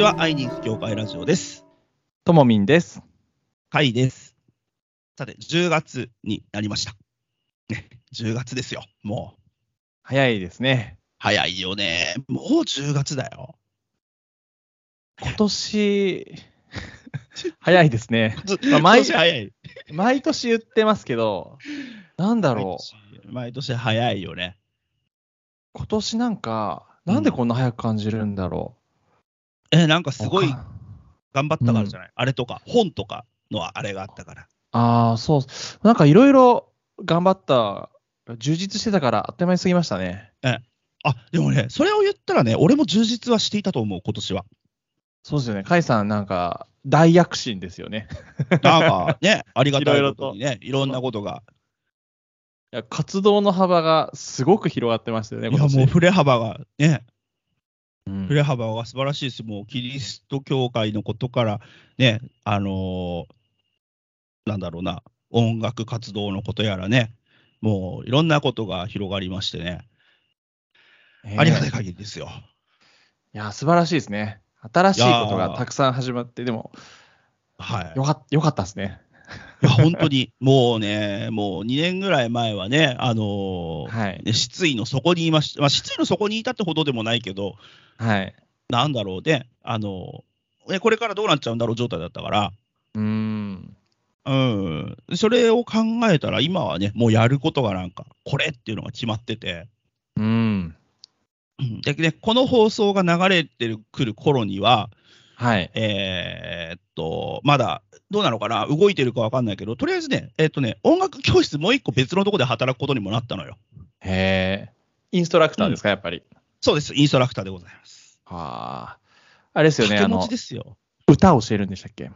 ちは、愛人協会ラジオです。ともみんです。会です。さて、10月になりました。ね、10月ですよ。もう、早いですね。早いよね。もう10月だよ。今年、早いですね。まあ毎毎年早い。毎年言ってますけど、なんだろう。毎年早いよね。今年なんか、なんでこんな早く感じるんだろえ、なんかう。すごい頑張ったからじゃない、あれとか、本とかのあれがあったから。ああ、そう。なんかいろいろ頑張った、充実してたから、あっという間に過ぎましたね。あ、でもね、それを言ったらね、俺も充実はしていたと思う、今年は。そうですよね。甲斐さん、なんか、大躍進ですよね。なんかね、ありがたいことにね、いろんなことが。いや活動の幅がすごく広がってましたよね、いや。もう振れ幅がね、うん振れ幅が素晴らしいです。もうキリスト教会のことから、ね、あのーなんだろうな、音楽活動のことやらね、もういろんなことが広がりましてね、えーありがたい限りですよ。いや、素晴らしいですね。新しいことがたくさん始まって、でも、はい。よかっよかったですね。いや、本当に、もうね、もう2年ぐらい前はね、あのーはい。ね失意の底にいました、まあ、失意の底にいたってほどでもないけど、はい。なんだろうね、あのーねこれからどうなっちゃうんだろう状態だったから、うーん。うん、それを考えたら、今はね、もうやることがなんか、これっていうのが決まってて、うん。うんでね、この放送が流れてくる頃には、はい。えーっと、まだ、どうなのかな、動いてるかわかんないけど、とりあえずね、えーっとね、音楽教室もう一個別のところで働くことにもなったのよ。へえ。インストラクターですか、やっぱり。そうです、インストラクターでございます。はあ。あれですよね、あの掛け持ち、ですよ。歌を教えるんでしたっけ？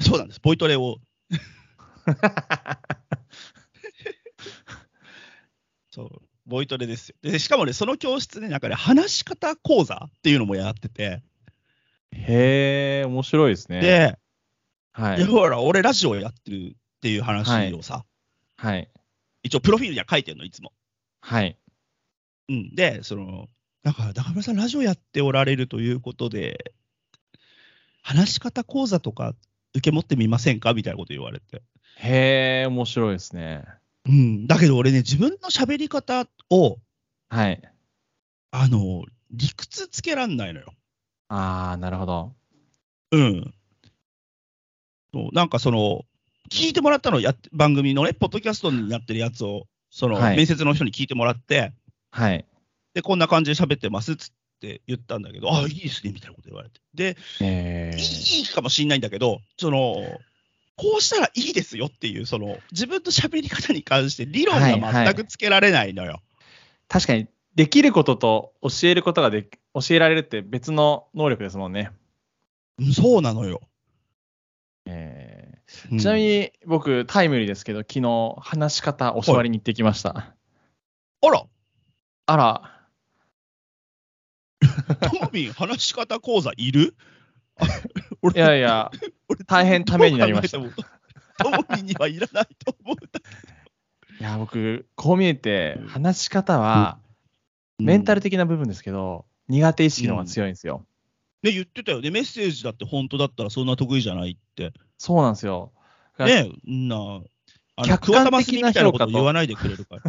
そうなんです、ボイトレを。そう、ボイトレですよ。で、しかもね、その教室ね、なんかね、話し方講座っていうのもやってて、へえ、面白いですね。で、はいいや。ほら、俺ラジオやってるっていう話をさ、はい。一応プロフィールには書いてるの、いつも。はい。うん、で、その、なんか、中村さん、ラジオやっておられるということで、話し方講座とか受け持ってみませんかみたいなこと言われて。へえ、面白いですね。うん、だけど俺ね、自分の喋り方を、はい。あの、理屈つけらんないのよ。ああ、なるほど。うん。そうなんかその、聞いてもらったのやっ番組のね、ポッドキャストになってるやつを、その、はい面接の人に聞いてもらって、はい。で、こんな感じで喋ってますっつって言ったんだけど、ああ、いいですね、みたいなこと言われて。で、えいー、いいかもしんないんだけど、その、こうしたらいいですよっていう、その、自分の喋り方に関して理論はいはいが全くつけられないのよ。確かに、できることと教えることができ教えられるって別の能力ですもんね。うんそうなのよ。えうん。ーちなみに僕、タイムリーですけど、昨日話し方教わりに行ってきました。あら、あら、トモミン話し方講座いる？あい俺やいや、俺大変ためになりました。トモミンにはいらないと思う。いや、僕、こう見えて、話し方は、メンタル的な部分ですけど、苦手意識の方が強いんですよ。ね、言ってたよね。メッセージだって本当だったらそんな得意じゃないって。そうなんですよ。ね、んな、あの、客観的な評価と言わないでくれるから。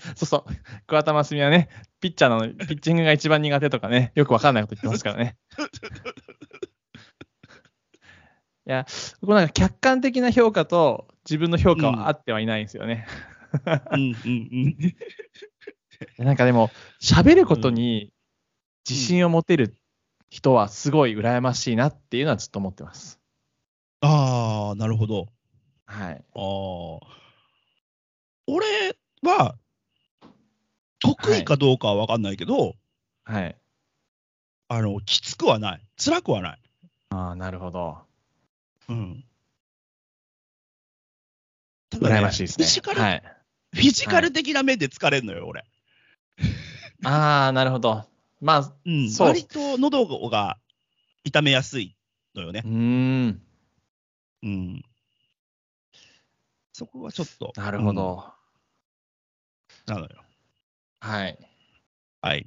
そうそう。桑田真澄はね、ピッチャーのピッチングが一番苦手とかね、よくわかんないこと言ってますからね。いや、こうなんか客観的な評価と自分の評価はあってはいないんですよね。うんうんうん。なんかでも、喋ることに自信を持てる人はすごい羨ましいなっていうのはずっと思ってます。ああ、なるほど。はい。ああ。俺は、得意かどうかは分かんないけど、はい。あの、きつくはない。辛くはない。ああ、なるほど。うん。ただね羨ましいですね。フィジカル、はい。フィジカル的な面で疲れるのよ、俺。ああ、なるほど。まあ、うん。そう割と喉が痛めやすいのよねう。ーん。うん。そこはちょっと。なるほど。うん。なのよ。はい。はい。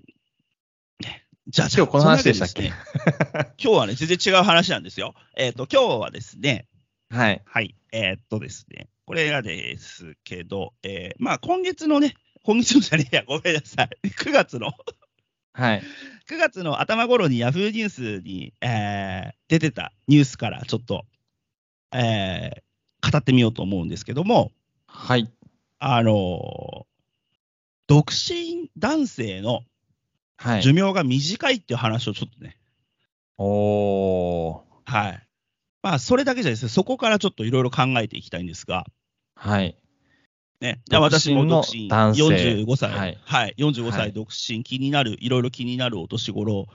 ねじゃあ、今日この話でしたっけ？ね 今日はね、全然違う話なんですよ。えっ、と、今日はですね、はい。はい、えーっとですね、これがですけど、えーまあ今月のね、今月のじゃねえや、ごめんなさい、9月の、はい。9月の頭頃にヤフーニュースに、えー出てたニュースからちょっと、えー語ってみようと思うんですけども、はい。あのー独身男性のはい。寿命が短いっていう話をちょっとね、おー。はい。まあ、それだけじゃないですそこからちょっといろいろ考えていきたいんですが、はい。ね、じゃあ私も独身、独身の男性45歳、ははい。い、45はい。歳独身、気になる、いろいろ気になるお年頃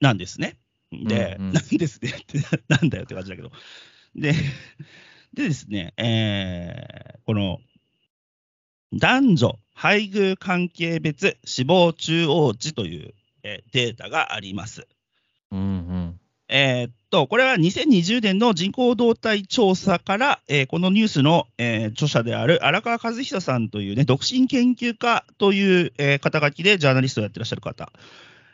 なんですね。で、うんうん。なんですね。って、なんだよって感じだけど。で、でですね、えーこの、男女配偶関係別死亡中央値という、えーデータがあります。うんうん。えーっと、これは2020年の人口動態調査から、えーこのニュースの、えー著者である荒川和久さんというね、独身研究家という、えー肩書きでジャーナリストをやってらっしゃる方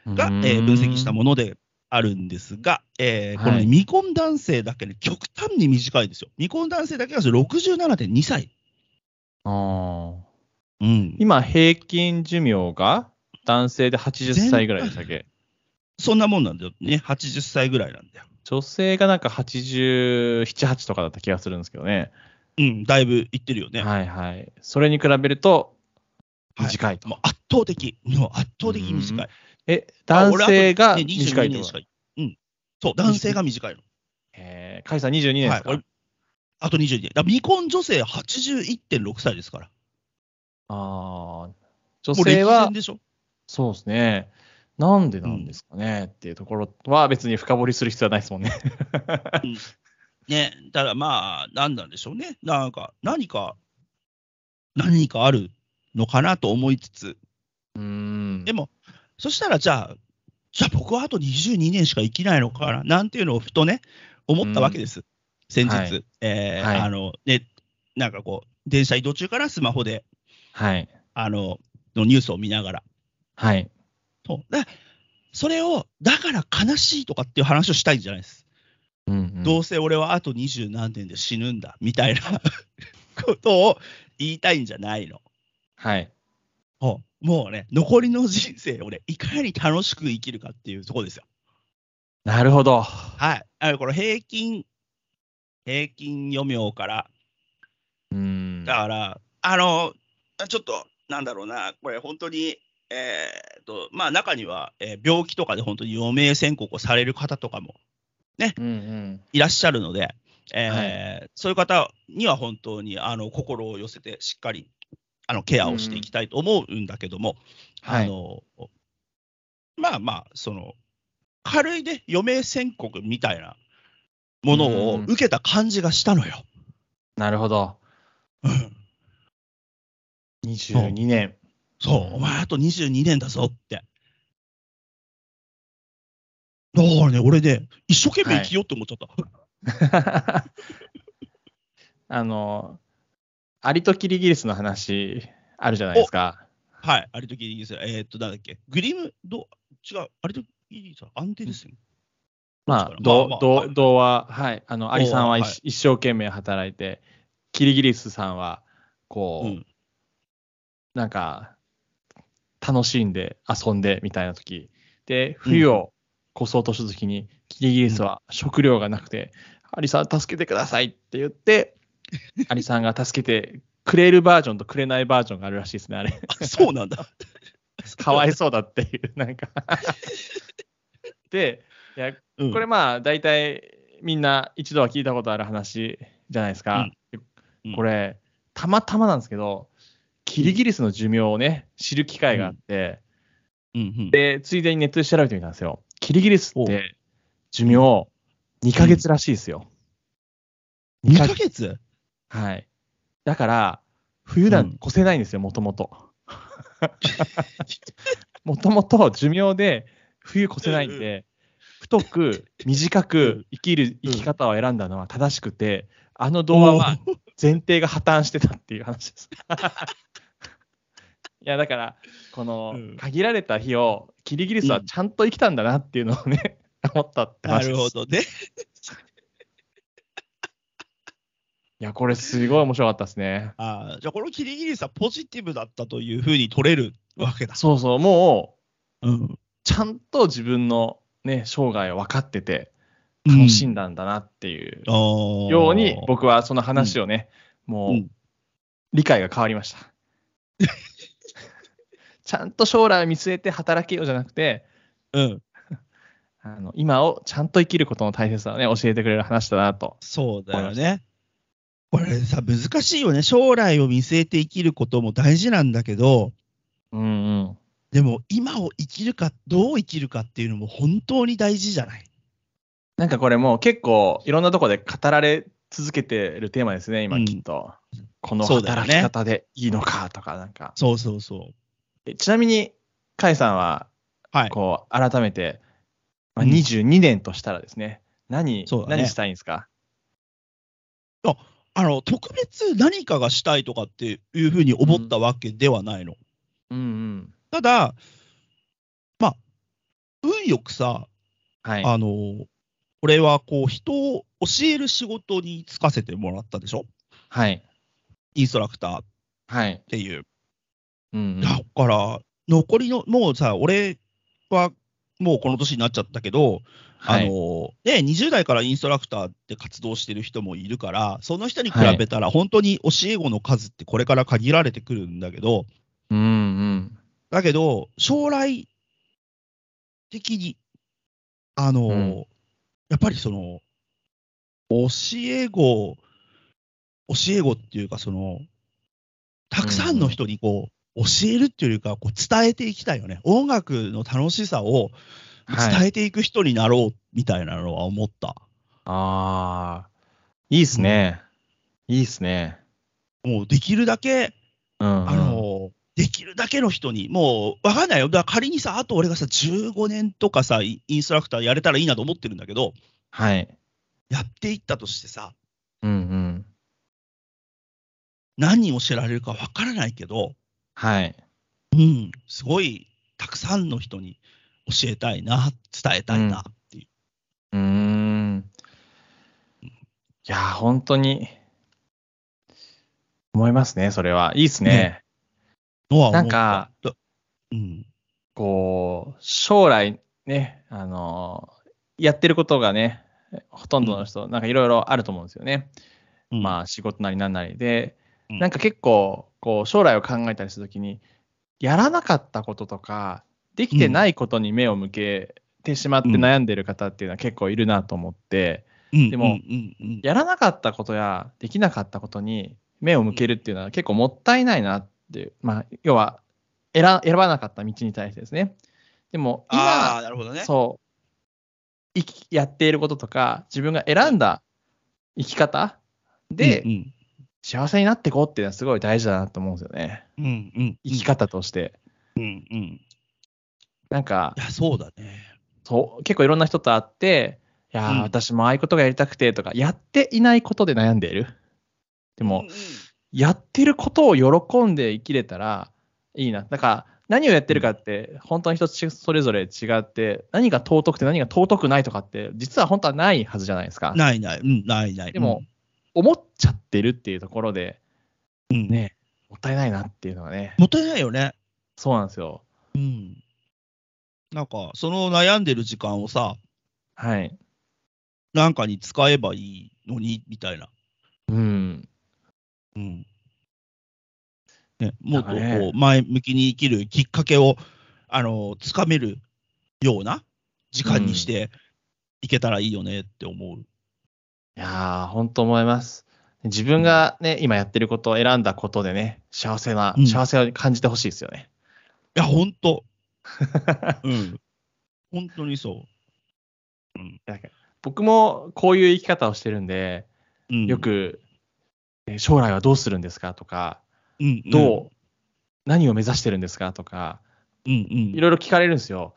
が、えー分析したものであるんですが、えーこの、ねはい未婚男性だけね、極端に短いですよ。未婚男性だけが67.2歳。の。あーうん。今、平均寿命が男性で80歳ぐらいでしたっけ？そんなもんなんだよね。80歳ぐらいなんだよ。女性がなんか87、8とかだった気がするんですけどね。うん、だいぶいってるよね。はいはい。それに比べると、はい短いと。もう圧倒的。もう圧倒的に短い。え、男性があ俺あとね22短いと？か。うん。そう、男性が短いの。えー、カイさん22年ですか、はい。俺あと22年。だ未婚女性81.6歳ですから。ああ、女性は然、でしょ？そうですね。なんでなんですかね、っていうところは別に深掘りする必要はないですもんね。ね。ただまあ、なんなんでしょうね。なんか、何か、何かあるのかなと思いつつ、うーん。でも、そしたらじゃあ、じゃあ僕はあと22年しか生きないのかな、なんていうのをふとね、思ったわけです。先日、はいえーはいあの、ね、なんかこう、電車移動中からスマホで、はい。あの、のニュースを見ながら、はい。そう。で、それを、だから悲しいとかっていう話をしたいんじゃないです。うんうん、どうせ俺はあと二十何年で死ぬんだ、みたいな ことを言いたいんじゃないの。はい。もうね、残りの人生をね、いかに楽しく生きるかっていうところですよ。なるほど。はい。あのこの平均、平均余命から、うーん。だから、あの、ちょっと、なんだろうな、これ本当に、えーと、まあ中には、えー病気とかで本当に余命宣告をされる方とかもうんうん。いらっしゃるので、えーはそういう方には本当にあの心を寄せてしっかりあのケアをしていきたいと思うんだけども、はいあのまあまあ、その軽いね、余命宣告みたいなものをうん受けた感じがしたのよ。なるほど。うん22年。そう、お前あと22年だぞって。だからね、俺ね、一生懸命生きようって思っちゃった。あの、アリとキリギリスの話あるじゃないですか。はい、あれときいいですよ。えーっと、なんだっけ、グリム、ど違う、あれといいですよ。安定ですよ。まあ、ま童あまあ童童話、はい。あの、アリさんははい一一生懸命働いて、キリギリスさんは、こう、うんなんか、楽しんで遊んでみたいな時で、冬を越そうとした時に、キリギリスは食料がなくて、アリさん助けてくださいって言って、アリさんが助けてくれるバージョンとくれないバージョンがあるらしいですね、あれ。あそうなんだ。かわいそうだっていう、なんか。で、いや、うんこれまあ、大体みんな一度は聞いたことある話じゃないですか。うんこれ、たまたまなんですけど、キリギリスの寿命をね、知る機会があって、うんうん、で、ついでにネットで調べてみたんですよ。キリギリスおって寿命2ヶ月らしいですよ。2ヶ月はい。だから、冬なうんん越せないんですよ、もともと。もともと寿命で冬越せないんうんで、太く短く生きるうん生き方を選んだのは正しくて、あの童話は前提が破綻してたっていう話です。いや、だから、このうん限られた日をキリギリスはちゃんと生きたんだなっていうのをね、思ったってな話です。るほどね。いや、これすごい面白かったですね。あーじゃあ、このキリギリスはポジティブだったというふうに取れるわけだ。そうそう、もう、うん。ちゃんと自分のね、生涯を分かってて、楽しんだんだなっていうよように、僕はその話をね、もう、うん理解が変わりました。ちゃんと将来を見据えて働けようじゃなくて、うん。あの今をちゃんと生きることの大切さをね、教えてくれる話だなと。そうだよね。これさ、難しいよね。将来を見据えて生きることも大事なんだけど、うんうん。でも今を生きるか、どう生きるかっていうのも本当に大事じゃない？なんかこれもう結構いろんなとこで語られ続けてるテーマですね、今うんきっと。このそうだよね働き方でいいのかとか、なんか。そうそうそう。えちなみに、甲斐さんは、はい。こう、改めて、まあ、うん22年としたらですね、何、そうだね何したいんですか？あの、特別何かがしたいとかっていうふうに思ったわけではないの。うんうん。ただ、まあ、運よくさ、はい。あの、俺はこう、人を教える仕事に就かせてもらったでしょ？はい。インストラクターっはい。ていう。うんうんだから、残りの、もうさ、俺はもうこの年になっちゃったけど、はいあのね、20代からインストラクターって活動してる人もいるから、その人に比べたら、本当に教え子の数ってこれから限られてくるんだけど、うんうん。だけど、将来的に、あの、うんやっぱりその、教え子、教え子っていうか、その、たくさんの人にこう、教えるっていうよりか、こう伝えていきたいよね。音楽の楽しさをはい。伝えていく人になろうみたいなのは思った。ああ、いいっすね。いいっすね。もうできるだけ、うん、うん。あの、できるだけの人に、もう、わかんないよ。だから仮にさ、あと俺がさ、15年とかさ、イインストラクターやれたらいいなと思ってるんだけど、はい。やっていったとしてさ、うんうん。何人教えられるかわからないけど、はい。うん、すごいたくさんの人に教えたいな、伝えたいなっていう。うーん。いやー、本当に、思いますね、それは。いいっすね。のは思ったなんか、うん、こう、将来ね、あのーやってることがね、ほとんどの人、なんかいろいろあると思うんですよね。うん、まあ仕事なりなんなりで、うんなんか結構、こう、将来を考えたりするときに、やらなかったこととか、できてないことに目を向けてしまって悩んでる方っていうのは結構いるなと思って、うん、でもうんうんうんやらなかったことやできなかったことに目を向けるっていうのは結構もったいないなっていう、まあ、要は選選ばなかった道に対してですね。でも今、なるほどね。そう、生きやっていることとか、自分が選んだ生き方でうんうん幸せになっていこうっていうのはすごい大事だなと思うんですよね。うんうん、生き方として。うんうん。なんかい、や、そうだね。そう、結構いろんな人と会って、いやー、うん私もああいうことがやりたくてとか、やっていないことで悩んでいる。でも、うんうんやってることを喜んで生きれたらいいな。だから、何をやってるかって、本当に人それぞれ違って、何が尊くて何が尊くないとかって、実は本当はないはずじゃないですか。ないない、うん、ないない。でも、思っちゃってるっていうところで、うん、ね、もったいないなっていうのはね、もったいないよね。そうなんですよ。うん。なんか、その悩んでる時間をさ、はい。なんかに使えばいいのに、みたいな。うん。うん。ね、もっとこう、前向きに生きるきっかけを、あの、つかめるような時間にしていけたらいいよねって思う。いやー、本当思います。自分がね、今やってることを選んだことでね、幸せな、うん幸せを感じてほしいですよね。いや、ほんと。うん。本当にそう。なんか僕もこういう生き方をしてるんで、うん、よく、えー将来はどうするんですかとか、うん、どう、何を目指してるんですかとか、うん、うん、いろいろ聞かれるんですよ。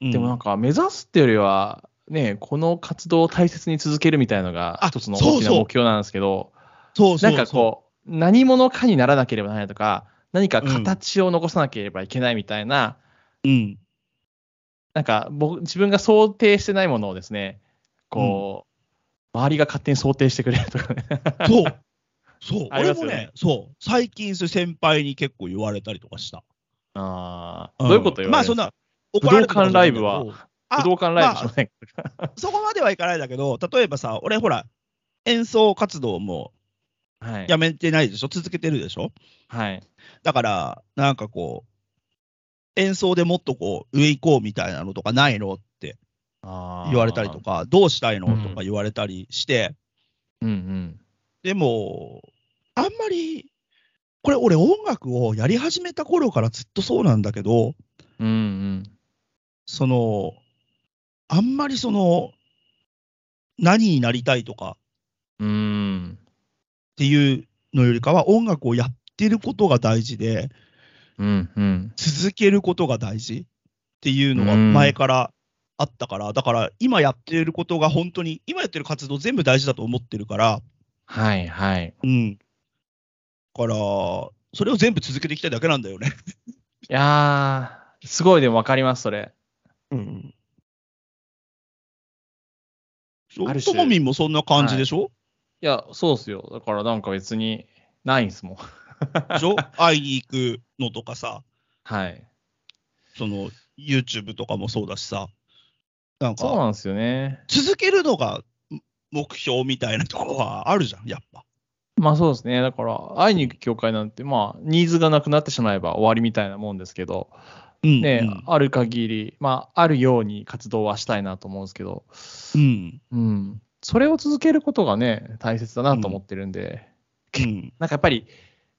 うんでもなんか、目指すってよりは、ね、この活動を大切に続けるみたいのがあ一つの大きな目標なんですけど、そうそうなんかこう、何者かにならなければならないとか、何か形を残さなければいけないみたいな、う、うん、なんか僕、自分が想定してないものをですね、こう、周りが勝手に想定してくれるとかね。そう。そう。俺もね、そう。最近、先輩に結構言われたりとかした。ああ、んどういうこと言われるまあ、そんな、武道館ライブは武道館ライブじゃまないあそこまではいかないんだけど、例えばさ、俺ほら、演奏活動もはい。やめてないでしょ？続けてるでしょ？はい。だから、なんかこう、演奏でもっとこう、上行こうみたいなのとかないのって言われたりと。か、どうしたいのうんとか言われたりして、うんうん。でも、あんまり、これ俺音楽をやり始めた頃からずっとそうなんだけど、うんうん。その、あんまりその、何になりたいとかうーん。っていうのよりかは音楽をやってることが大事で、うんうん。続けることが大事っていうのがうん前からあったから、だから今やってることが本当に、今やってる活動全部大事だと思ってるから、はいはい。うん。だから、それを全部続けていきたいだけなんだよね。いやー、すごいでも分かります、それ。ある種ともみんもそんな感じでしょ、いや、そうっすよ。だからなんか別にないんすもん。でしょ？会いに行くのとかさ、はい。その YouTube とかもそうだしさ、なんかそうなんですよね。続けるのが目標みたいなところはあるじゃん、やっぱ。まあそうですね。だから、会いに行く教会なんて、まあ、ニーズがなくなってしまえば終わりみたいなもんですけど、うん。ね、うん。ある限り、まあ、あるように活動はしたいなと思うんですけど、うん。うん。それを続けることがね、大切だなと思ってるんで、うん。なんかやっぱり、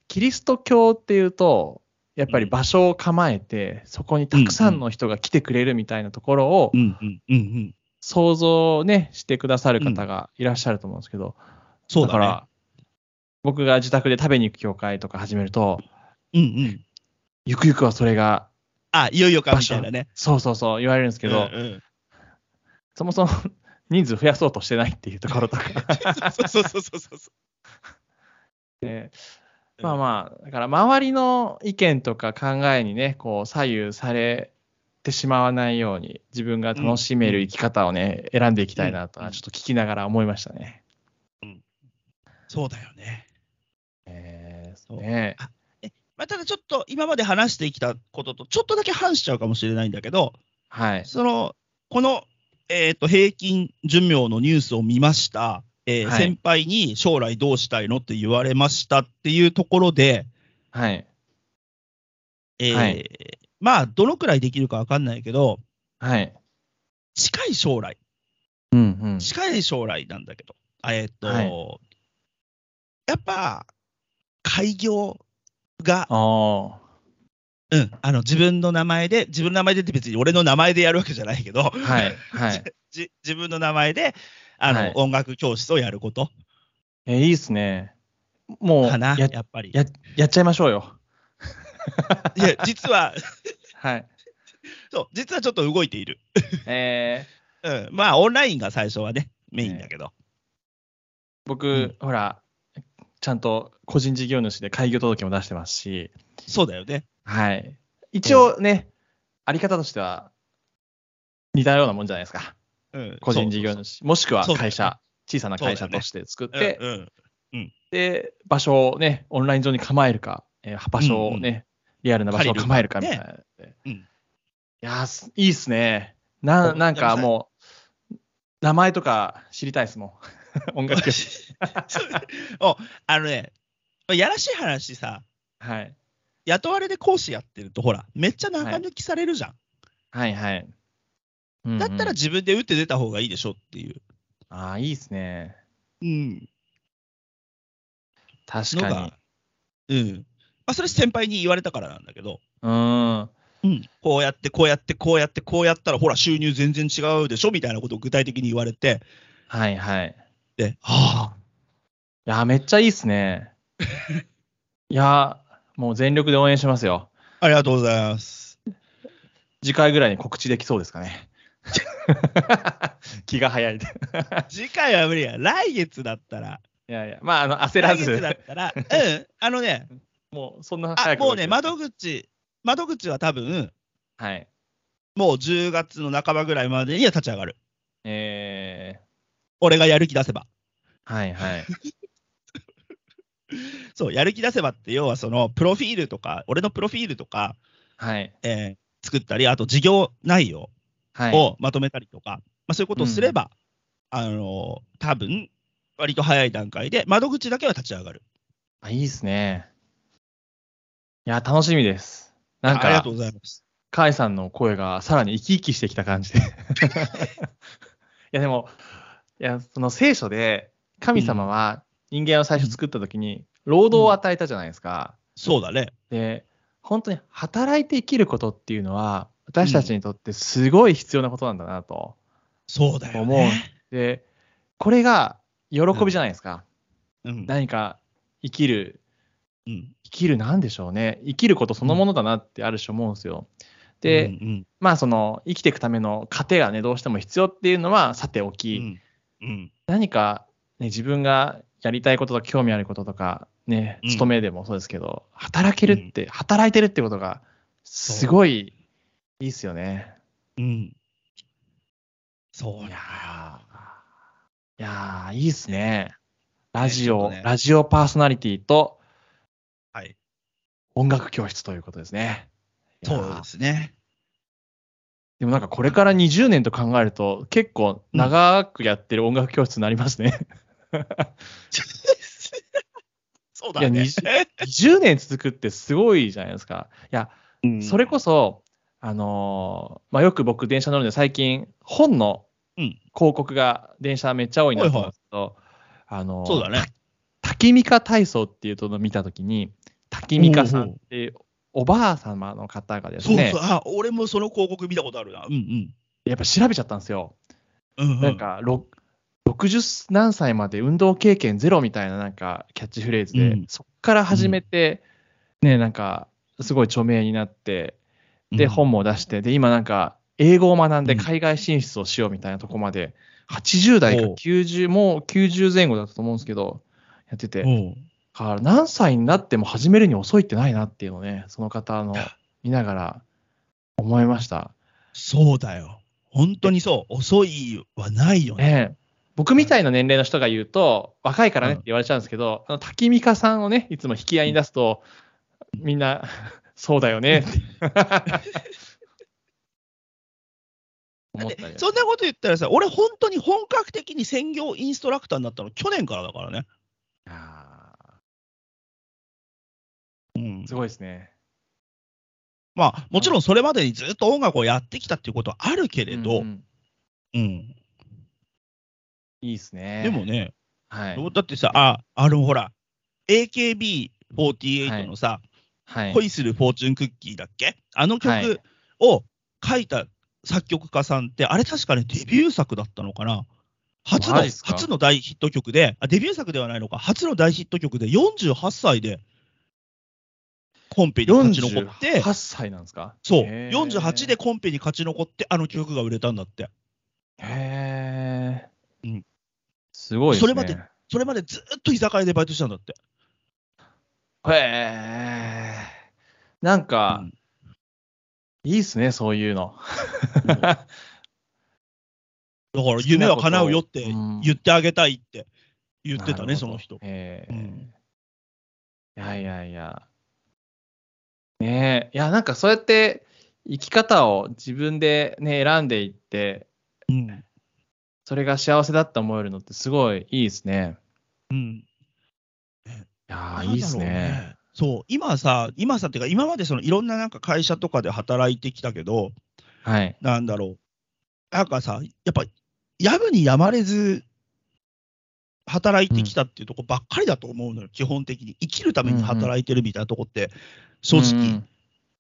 キリスト教っていうと、やっぱり場所を構えて、そこにたくさんの人が来てくれるみたいなところをうん。うん。うん。うん。想像ね、してくださる方がいらっしゃると思うんですけど、そうだね。から、僕が自宅で食べに行く教会とか始めると、うんうん。ゆくゆくはそれが、あ、いよいよかみたいなね。そうそうそう言われるんですけど、うんうん。そもそも 人数増やそうとしてないっていうところとか、そうそうそうそうそうそ ね。う。まあまあ、だから周りの意見とか考えにね、こう左右されてしまわないように、自分が楽しめる生き方をね、選んでいきたいなとは、うんちょっと聞きながら思いましたね。そうだよね。え。ー、そう。ねまあ、ただちょっと今まで話してきたこととちょっとだけ反しちゃうかもしれないんだけど、はい。その、この、えっ、と、平均寿命のニュースを見ました。えーはい先輩に将来どうしたいのって言われましたっていうところで、はい。えーはいまあ、どのくらいできるかわかんないけど、はい。近い将来、うんうん。近い将来なんだけど、えっ、と、はいやっぱ、開業が、あうん、あの、自分の名前で、自分の名前でって別に俺の名前でやるわけじゃないけど、あ。はい。はい。じ自分の名前で、あの、はい音楽教室をやることえーいいっすね。もうかな、ややっぱり。や、やっちゃいましょうよ。いや、実は、はい。そう、実はちょっと動いている。えー、うん、まあ、オンラインが最初はね、メインだけど。僕、うんほら、ちゃんと個人事業主で開業届も出してますし、そうだよね。はい。一応ね、あり方としては似たようなもんじゃないですか。うん、個人事業主、もしくは会社、小さな会社として作って、で、場所をね、オンライン上に構えるか、えー場所をね、リアルな場所を構えるかみたいな。うん。いやいいっすね。ななんかもう、名前とか知りたいですもん。音楽教室。おあのね、やらしい話さ、はい。雇われで講師やってると、ほら、めっちゃ中抜きされるじゃん。はいはい。うんうんだったら自分で打って出た方がいいでしょっていう。ああ、いいっすね。うん。確かのがうん。まあ、それ先輩に言われたからなんだけど、に。うーん。うん、こうやって、こうやって、こうやって、こうやったら、ほら、収入全然違うでしょみたいなことを具体的に言われて、はいはい。で、はあ、いやー、めっちゃいいっすね。いやー、もう全力で応援しますよ。ありがとうございます。次回ぐらいに告知できそうですかね。気が早い。い 次回は無理や。来月だったら、やいや、まあ、あの焦ら来月だっず、たら、うん、あのね、もうそんなあ早く。もうね、窓口、窓口は多分、はい。もう10月の半ばぐらいまでには立ち上がる。え俺がやる気出せば。ー、はいはい。そう、やる気出せばって、要はその、プロフィールとか、俺のプロフィールとか、はい。えー作ったり、あと事業内容はい。をまとめたりとか、まあ、そういうことをすれば、あの多分割と早い段階で、窓口だけは立ち上がる。あいいですね。いや、楽しみです。なんかあありがとう、ございます。カイさんの声がさらに生き生きしてきた感じで。いや、でも、いや、その聖書で、神様は人間を最初作った時に、労働を与えたじゃないですか。そうだね。で、本当に働いて生きることっていうのは、私たちにとってすごい必要なことなんだなと。そうだよ思うね。で、これが喜びじゃないですか。うん。何か生きる、うん。生きるなんでしょうね。生きることそのものだなってある種思うんですよ。で、うんうんまあその生きていくための糧がね、どうしても必要っていうのはさておき、うんうん何か、ね、自分がやりたいこととか興味あることとか、ね、うん勤めでもそうですけど、働けるって、働いてるってことが、すごいいいっすよね。うん。そういやいやーいいっすね。ラジオ、ねラジオパーソナリティとはい。音楽教室ということですね。そうですね。でもなんかこれから20年と考えると、結構長くやってる音楽教室になりますね。そうだね。いや20年続くってすごいじゃないですか。いや、うんそれこそ、あのーまあ、よく僕電車乗るんで最近本のうん広告が電車めっちゃ多いなと思うんですけど、あのーそうだね。た滝美香体操っていうのを見たときに、滝美香さんっておばあ様の方がですねそうそう。、あ、俺もその広告見たことあるな。うんやっぱ調べちゃったんですよ。うん。うんなん、か、ろ60何歳まで運動経験ゼロみたいななんかキャッチフレーズで、うんそっから始めて、ね、なんか、すごい著名になって、で、うん本も出して、で、今なんか、英語を学んでうん海外進出をしようみたいなとこまで、80代かおう90、もう90前後だったと思うんですけど、やってて、から何歳になっても始めるに遅いってないなっていうのをね、その方の見ながら思いました。そうだよ。本当にそう。遅いはないよね。ねえ僕みたいな年齢の人が言うと、若いからねっうんて言われちゃうんですけど、あの滝美香さんをね、いつも引き合いに出すと、みんな、そうだよね って。そんなこと言ったらさ、俺本当に本格的に専業インストラクターになったの去年からだからね。あうん。ー、すごいですね。まあ、もちろんそれまでにずっと音楽をやってきたっていうことはあるけれど、うんうん。うん。いいですね。でも、ね、はい。だってさ、あ、あのほら、AKB48 のさ、はい。恋するフォーチュンクッキーだっけ？あのはい。曲を書いた作曲家さんって、あれ確かね、デビュー作だったのかな？初の初の大ヒット曲であ、デビュー作ではないのか、初の大ヒット曲で48歳でコンペに勝ち残って、48歳なんですか？そう、へー48でコンペに勝ち残って、あの曲が売れたんだって。へえ。うんすごいですね。それまでそれまでずっと居酒屋でバイトしてたんだって。へえ。なんか、うんいいっすね、そういうの。だから夢は叶うよってうん言ってあげたいって言ってたね、その人。ええうんいやいやいや。ねえ、いや、なんかそうやって生き方を自分でね、選んでいって、うんそれが幸せだって思えるのってすごいいいですね。うんいやいいですね。。そう、今さ、今さっていうか、今までそのいろんななんか会社とかで働いてきたけど、はい。なんだろう。なんかさ、やっぱ、やむにやまれず、働いてきたっていうとこばっかりだと思うのよ、基本的に。生きるために働いてるみたいなとこって、正直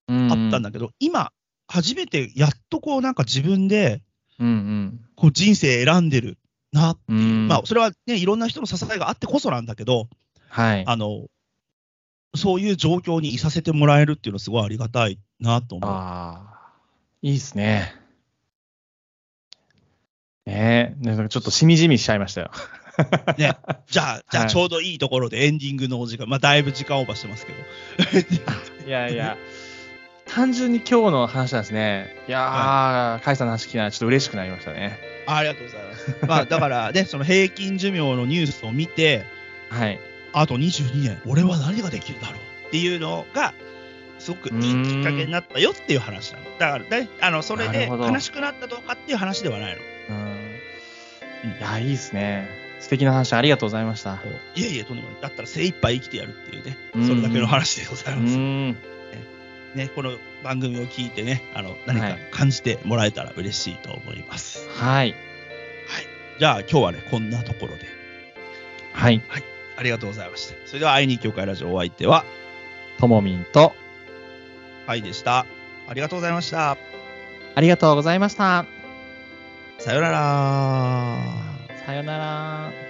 うん、あったんだけど、今、初めてやっとこう、なんか自分で。こう人生選んでるなっていう、うんまあ、それはね、いろんな人の支えがあってこそなんだけど、はい。あの、そういう状況にいさせてもらえるっていうのはすごいありがたいなと思う。ああ、いいですね。ねえ、なんかちょっとしみじみしちゃいましたよ。ね、じゃあ、じゃはいあちょうどいいところでエンディングのお時間、まあ、だいぶ時間オーバーしてますけど。いやいや、単純に今日の話なんですね。いやー、カイさんの話聞きながらちょっと嬉しくなりましたね。あありがとうございます。まあ、だからね、その平均寿命のニュースを見て、はい。あと22年、俺は何ができるだろうっていうのが、すごくいいきっかけになったよっていう話なの。だからね、あのそれで悲しくなったとかっていう話ではないの。うん。いや、いいですね。素敵な話ありがとうございました。いえいえ、とんでもない。だったら精一杯生きてやるっていうねう、んそれだけの話でございうます。ん。ね、この番組を聞いてね、あの何か感じてもらえたら嬉しいと思います。はい。じゃあ今日はね、こんなところで。はい。ありがとうございました。それでは、愛に教会ラジオお相手は、ともみんと、はいでした。ありがとうございました。ありがとうございました。さよなら。さよなら。